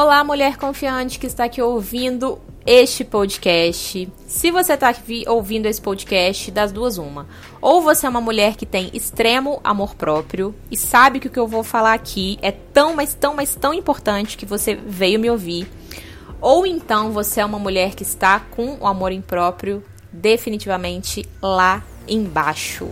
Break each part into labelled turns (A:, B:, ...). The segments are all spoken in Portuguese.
A: Olá, mulher confiante que está aqui ouvindo este podcast. Se você está ouvindo esse podcast, das duas, uma. Ou você é uma mulher que tem extremo amor próprio e sabe que o que eu vou falar aqui é tão, mas tão, mas tão importante que você veio me ouvir. Ou então você é uma mulher que está com o amor impróprio definitivamente lá embaixo.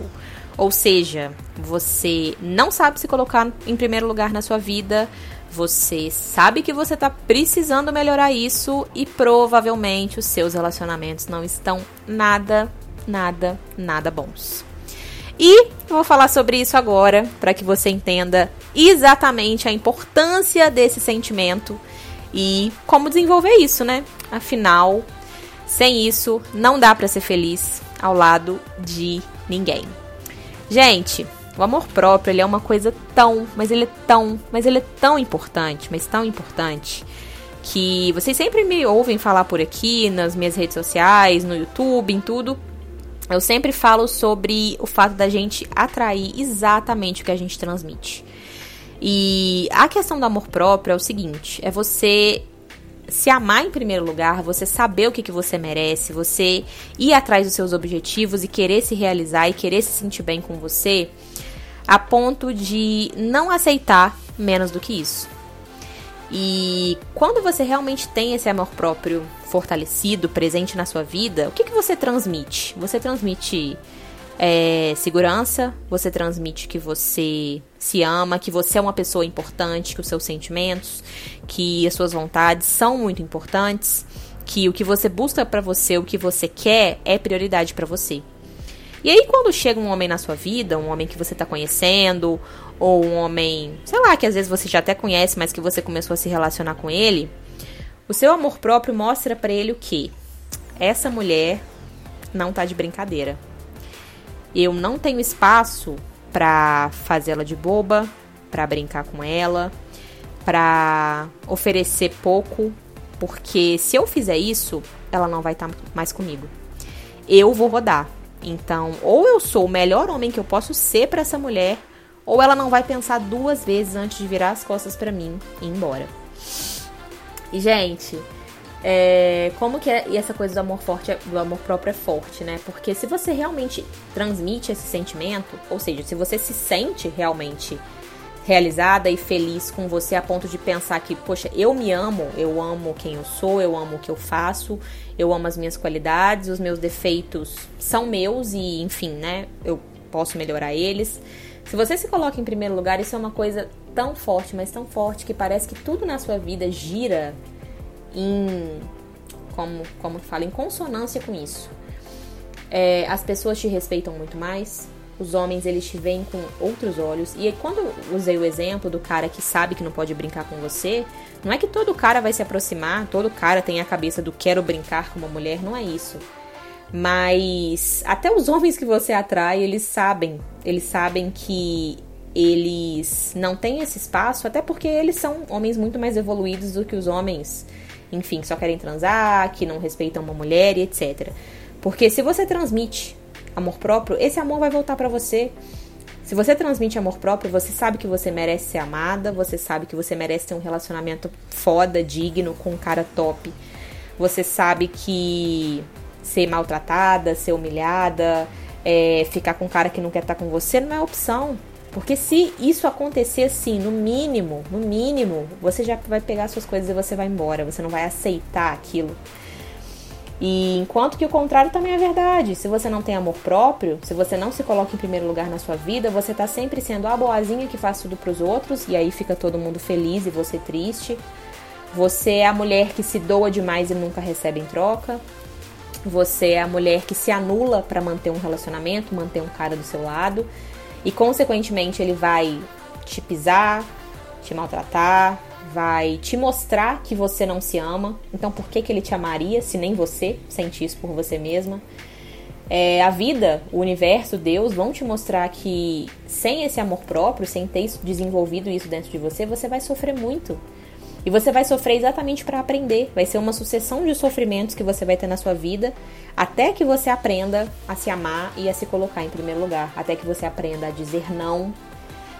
A: Ou seja, você não sabe se colocar em primeiro lugar na sua vida você sabe que você está precisando melhorar isso e provavelmente os seus relacionamentos não estão nada, nada, nada bons. E vou falar sobre isso agora para que você entenda exatamente a importância desse sentimento e como desenvolver isso, né? Afinal, sem isso não dá para ser feliz ao lado de ninguém. Gente, o amor próprio, ele é uma coisa tão, mas ele é tão, mas ele é tão importante, mas tão importante que vocês sempre me ouvem falar por aqui nas minhas redes sociais, no YouTube, em tudo. Eu sempre falo sobre o fato da gente atrair exatamente o que a gente transmite. E a questão do amor próprio é o seguinte: é você se amar em primeiro lugar, você saber o que, que você merece, você ir atrás dos seus objetivos e querer se realizar e querer se sentir bem com você a ponto de não aceitar menos do que isso. E quando você realmente tem esse amor próprio fortalecido, presente na sua vida, o que, que você transmite? Você transmite é, segurança, você transmite que você se ama, que você é uma pessoa importante, que os seus sentimentos, que as suas vontades são muito importantes, que o que você busca para você, o que você quer, é prioridade para você. E aí, quando chega um homem na sua vida, um homem que você tá conhecendo, ou um homem, sei lá, que às vezes você já até conhece, mas que você começou a se relacionar com ele, o seu amor próprio mostra para ele o que? Essa mulher não tá de brincadeira. Eu não tenho espaço para fazê-la de boba, para brincar com ela, para oferecer pouco, porque se eu fizer isso, ela não vai estar tá mais comigo. Eu vou rodar. Então, ou eu sou o melhor homem que eu posso ser para essa mulher, ou ela não vai pensar duas vezes antes de virar as costas para mim e ir embora. E, gente, é, como que é, e essa coisa do amor forte, do amor próprio é forte, né? Porque se você realmente transmite esse sentimento, ou seja, se você se sente realmente realizada e feliz com você a ponto de pensar que, poxa, eu me amo, eu amo quem eu sou, eu amo o que eu faço, eu amo as minhas qualidades, os meus defeitos são meus e, enfim, né, eu posso melhorar eles. Se você se coloca em primeiro lugar, isso é uma coisa tão forte, mas tão forte que parece que tudo na sua vida gira em como como fala em consonância com isso. É, as pessoas te respeitam muito mais, os homens eles te veem com outros olhos. E quando eu usei o exemplo do cara que sabe que não pode brincar com você, não é que todo cara vai se aproximar, todo cara tem a cabeça do quero brincar com uma mulher, não é isso. Mas até os homens que você atrai, eles sabem, eles sabem que eles não têm esse espaço, até porque eles são homens muito mais evoluídos do que os homens, enfim, que só querem transar, que não respeitam uma mulher e etc. Porque se você transmite amor próprio, esse amor vai voltar para você. Se você transmite amor próprio, você sabe que você merece ser amada, você sabe que você merece ter um relacionamento foda, digno, com um cara top. Você sabe que ser maltratada, ser humilhada, é, ficar com um cara que não quer estar com você não é opção. Porque se isso acontecer assim, no mínimo, no mínimo, você já vai pegar suas coisas e você vai embora. Você não vai aceitar aquilo. E enquanto que o contrário também é verdade. Se você não tem amor próprio, se você não se coloca em primeiro lugar na sua vida, você tá sempre sendo a boazinha que faz tudo pros outros e aí fica todo mundo feliz e você triste. Você é a mulher que se doa demais e nunca recebe em troca. Você é a mulher que se anula para manter um relacionamento, manter um cara do seu lado e consequentemente ele vai te pisar, te maltratar, vai te mostrar que você não se ama. Então, por que, que ele te amaria se nem você sente isso por você mesma? É, a vida, o universo, Deus vão te mostrar que sem esse amor próprio, sem ter desenvolvido isso dentro de você, você vai sofrer muito. E você vai sofrer exatamente para aprender. Vai ser uma sucessão de sofrimentos que você vai ter na sua vida até que você aprenda a se amar e a se colocar em primeiro lugar. Até que você aprenda a dizer não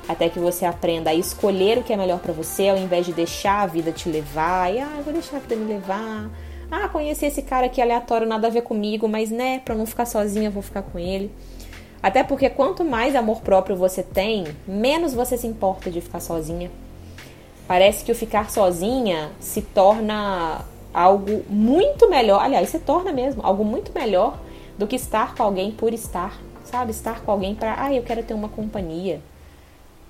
A: até que você aprenda a escolher o que é melhor para você, ao invés de deixar a vida te levar. E ah, eu vou deixar a vida me levar. Ah, conheci esse cara aqui aleatório, nada a ver comigo, mas né, pra não ficar sozinha, vou ficar com ele. Até porque quanto mais amor próprio você tem, menos você se importa de ficar sozinha. Parece que o ficar sozinha se torna algo muito melhor, aliás, se torna mesmo algo muito melhor do que estar com alguém por estar, sabe? Estar com alguém para, ah, eu quero ter uma companhia.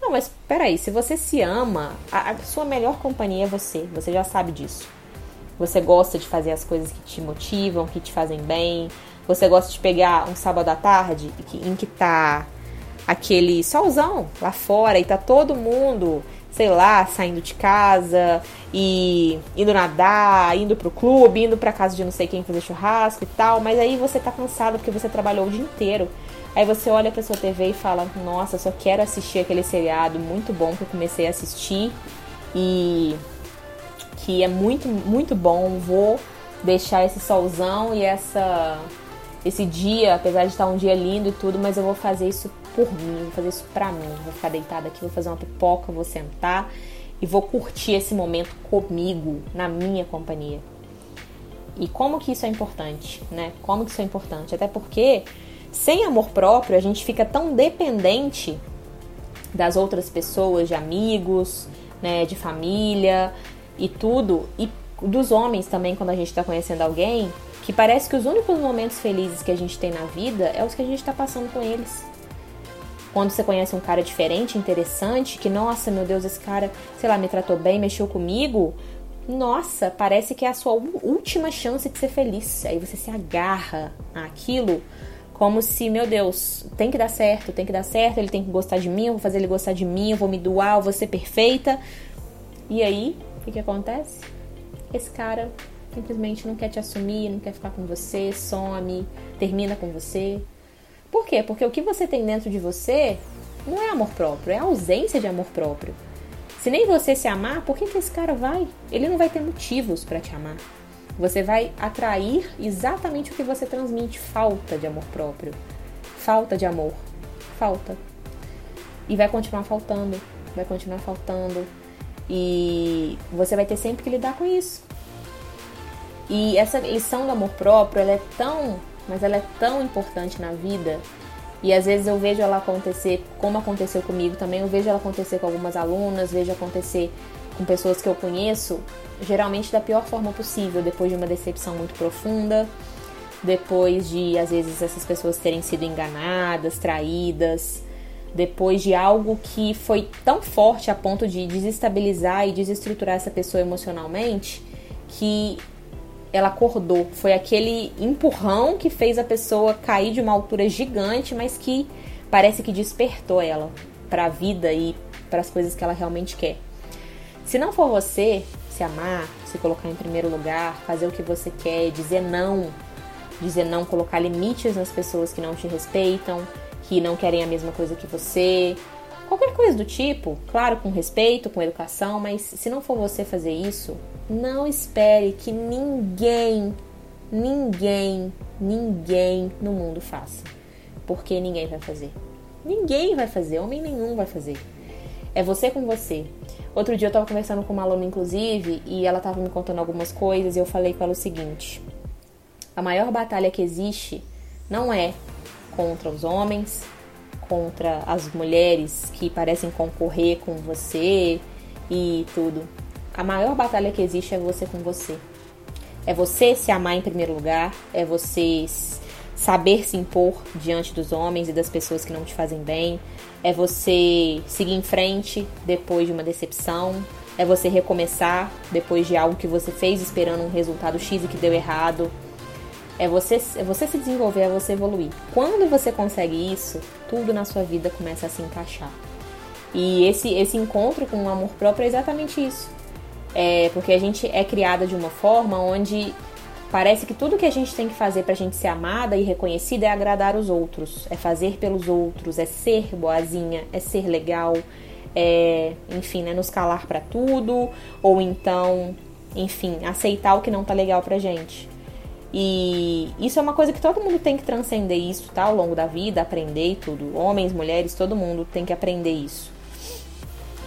A: Não, mas peraí, se você se ama, a, a sua melhor companhia é você, você já sabe disso. Você gosta de fazer as coisas que te motivam, que te fazem bem. Você gosta de pegar um sábado à tarde em que tá aquele solzão lá fora e tá todo mundo, sei lá, saindo de casa e indo nadar, indo pro clube, indo pra casa de não sei quem fazer churrasco e tal, mas aí você tá cansado porque você trabalhou o dia inteiro. Aí você olha pra sua TV e fala: Nossa, só quero assistir aquele seriado muito bom que eu comecei a assistir e que é muito, muito bom. Vou deixar esse solzão e essa esse dia, apesar de estar um dia lindo e tudo, mas eu vou fazer isso por mim, vou fazer isso pra mim. Vou ficar deitada aqui, vou fazer uma pipoca, vou sentar e vou curtir esse momento comigo, na minha companhia. E como que isso é importante, né? Como que isso é importante? Até porque sem amor próprio, a gente fica tão dependente das outras pessoas, de amigos, né, de família e tudo, e dos homens também quando a gente está conhecendo alguém, que parece que os únicos momentos felizes que a gente tem na vida é os que a gente está passando com eles. Quando você conhece um cara diferente, interessante, que nossa, meu Deus, esse cara, sei lá, me tratou bem, mexeu comigo, nossa, parece que é a sua última chance de ser feliz. Aí você se agarra àquilo como se, meu Deus, tem que dar certo, tem que dar certo, ele tem que gostar de mim, eu vou fazer ele gostar de mim, eu vou me doar, eu vou ser perfeita. E aí, o que, que acontece? Esse cara simplesmente não quer te assumir, não quer ficar com você, some, termina com você. Por quê? Porque o que você tem dentro de você não é amor próprio, é ausência de amor próprio. Se nem você se amar, por que, que esse cara vai? Ele não vai ter motivos para te amar. Você vai atrair exatamente o que você transmite: falta de amor próprio, falta de amor, falta. E vai continuar faltando, vai continuar faltando. E você vai ter sempre que lidar com isso. E essa lição do amor próprio, ela é tão, mas ela é tão importante na vida. E às vezes eu vejo ela acontecer, como aconteceu comigo também, eu vejo ela acontecer com algumas alunas, vejo acontecer com pessoas que eu conheço, geralmente da pior forma possível, depois de uma decepção muito profunda, depois de às vezes essas pessoas terem sido enganadas, traídas, depois de algo que foi tão forte a ponto de desestabilizar e desestruturar essa pessoa emocionalmente, que ela acordou. Foi aquele empurrão que fez a pessoa cair de uma altura gigante, mas que parece que despertou ela para a vida e para as coisas que ela realmente quer. Se não for você se amar, se colocar em primeiro lugar, fazer o que você quer, dizer não, dizer não, colocar limites nas pessoas que não te respeitam, que não querem a mesma coisa que você, qualquer coisa do tipo, claro, com respeito, com educação, mas se não for você fazer isso, não espere que ninguém, ninguém, ninguém no mundo faça. Porque ninguém vai fazer. Ninguém vai fazer, homem nenhum vai fazer. É você com você. Outro dia eu tava conversando com uma aluna, inclusive, e ela tava me contando algumas coisas e eu falei com ela o seguinte: a maior batalha que existe não é contra os homens, contra as mulheres que parecem concorrer com você e tudo. A maior batalha que existe é você com você. É você se amar em primeiro lugar, é você saber se impor diante dos homens e das pessoas que não te fazem bem, é você seguir em frente depois de uma decepção, é você recomeçar depois de algo que você fez esperando um resultado X e que deu errado. É você, é você se desenvolver, é você evoluir. Quando você consegue isso, tudo na sua vida começa a se encaixar. E esse, esse encontro com o amor próprio é exatamente isso. É porque a gente é criada de uma forma onde Parece que tudo que a gente tem que fazer pra gente ser amada e reconhecida é agradar os outros, é fazer pelos outros, é ser boazinha, é ser legal, é, enfim, né, nos calar para tudo, ou então, enfim, aceitar o que não tá legal pra gente. E isso é uma coisa que todo mundo tem que transcender isso, tá? Ao longo da vida, aprender e tudo. Homens, mulheres, todo mundo tem que aprender isso.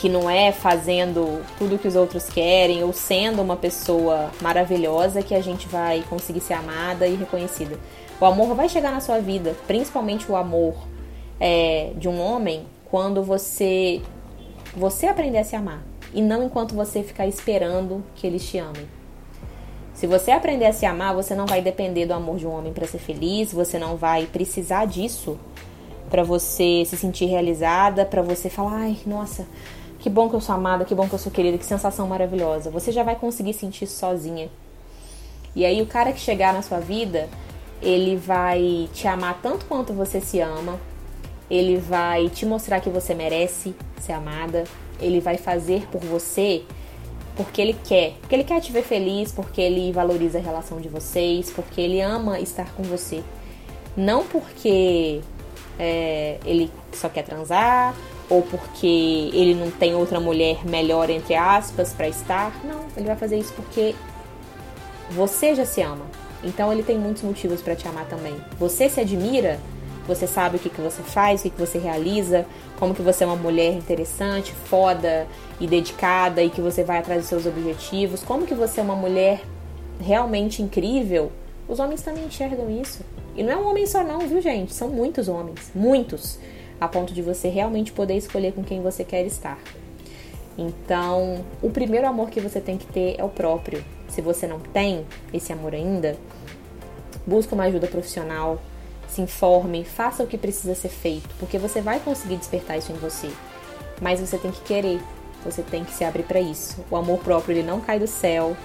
A: Que não é fazendo tudo que os outros querem ou sendo uma pessoa maravilhosa que a gente vai conseguir ser amada e reconhecida. O amor vai chegar na sua vida, principalmente o amor é, de um homem, quando você você aprender a se amar e não enquanto você ficar esperando que eles te amem. Se você aprender a se amar, você não vai depender do amor de um homem para ser feliz, você não vai precisar disso para você se sentir realizada, para você falar, ai, nossa, que bom que eu sou amada, que bom que eu sou querida, que sensação maravilhosa. Você já vai conseguir sentir isso sozinha. E aí o cara que chegar na sua vida, ele vai te amar tanto quanto você se ama, ele vai te mostrar que você merece ser amada, ele vai fazer por você porque ele quer, porque ele quer te ver feliz, porque ele valoriza a relação de vocês, porque ele ama estar com você. Não porque é, ele só quer transar ou porque ele não tem outra mulher melhor entre aspas para estar. Não, ele vai fazer isso porque você já se ama. Então ele tem muitos motivos para te amar também. Você se admira você sabe o que, que você faz, o que, que você realiza, como que você é uma mulher interessante, foda e dedicada e que você vai atrás dos seus objetivos, como que você é uma mulher realmente incrível, os homens também enxergam isso. E não é um homem só não, viu gente? São muitos homens, muitos, a ponto de você realmente poder escolher com quem você quer estar. Então, o primeiro amor que você tem que ter é o próprio. Se você não tem esse amor ainda, busca uma ajuda profissional, se informe, faça o que precisa ser feito, porque você vai conseguir despertar isso em você. Mas você tem que querer, você tem que se abrir para isso. O amor próprio ele não cai do céu.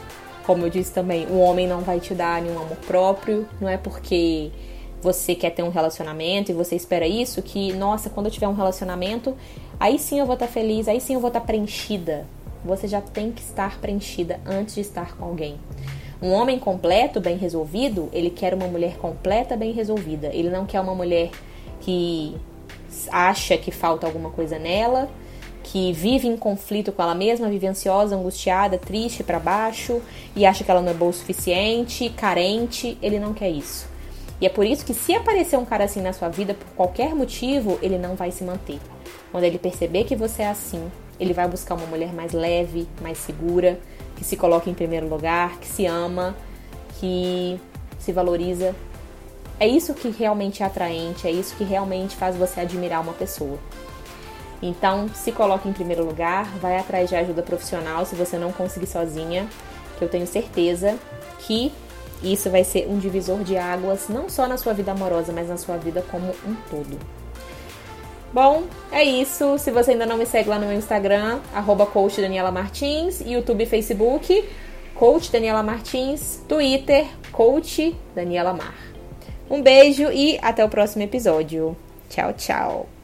A: Como eu disse também, o homem não vai te dar nenhum amor próprio, não é porque você quer ter um relacionamento e você espera isso que, nossa, quando eu tiver um relacionamento, aí sim eu vou estar tá feliz, aí sim eu vou estar tá preenchida. Você já tem que estar preenchida antes de estar com alguém. Um homem completo, bem resolvido, ele quer uma mulher completa, bem resolvida. Ele não quer uma mulher que acha que falta alguma coisa nela, que vive em conflito com ela mesma, vive ansiosa, angustiada, triste, para baixo e acha que ela não é boa o suficiente, carente. Ele não quer isso. E é por isso que se aparecer um cara assim na sua vida por qualquer motivo, ele não vai se manter. Quando ele perceber que você é assim, ele vai buscar uma mulher mais leve, mais segura, que se coloca em primeiro lugar, que se ama, que se valoriza. É isso que realmente é atraente, é isso que realmente faz você admirar uma pessoa. Então, se coloque em primeiro lugar, vai atrás de ajuda profissional se você não conseguir sozinha, que eu tenho certeza que isso vai ser um divisor de águas, não só na sua vida amorosa, mas na sua vida como um todo. Bom, é isso. Se você ainda não me segue lá no meu Instagram, arroba coach Daniela Martins, YouTube e Facebook, coach Daniela Martins, Twitter, coach Daniela Mar. Um beijo e até o próximo episódio. Tchau, tchau.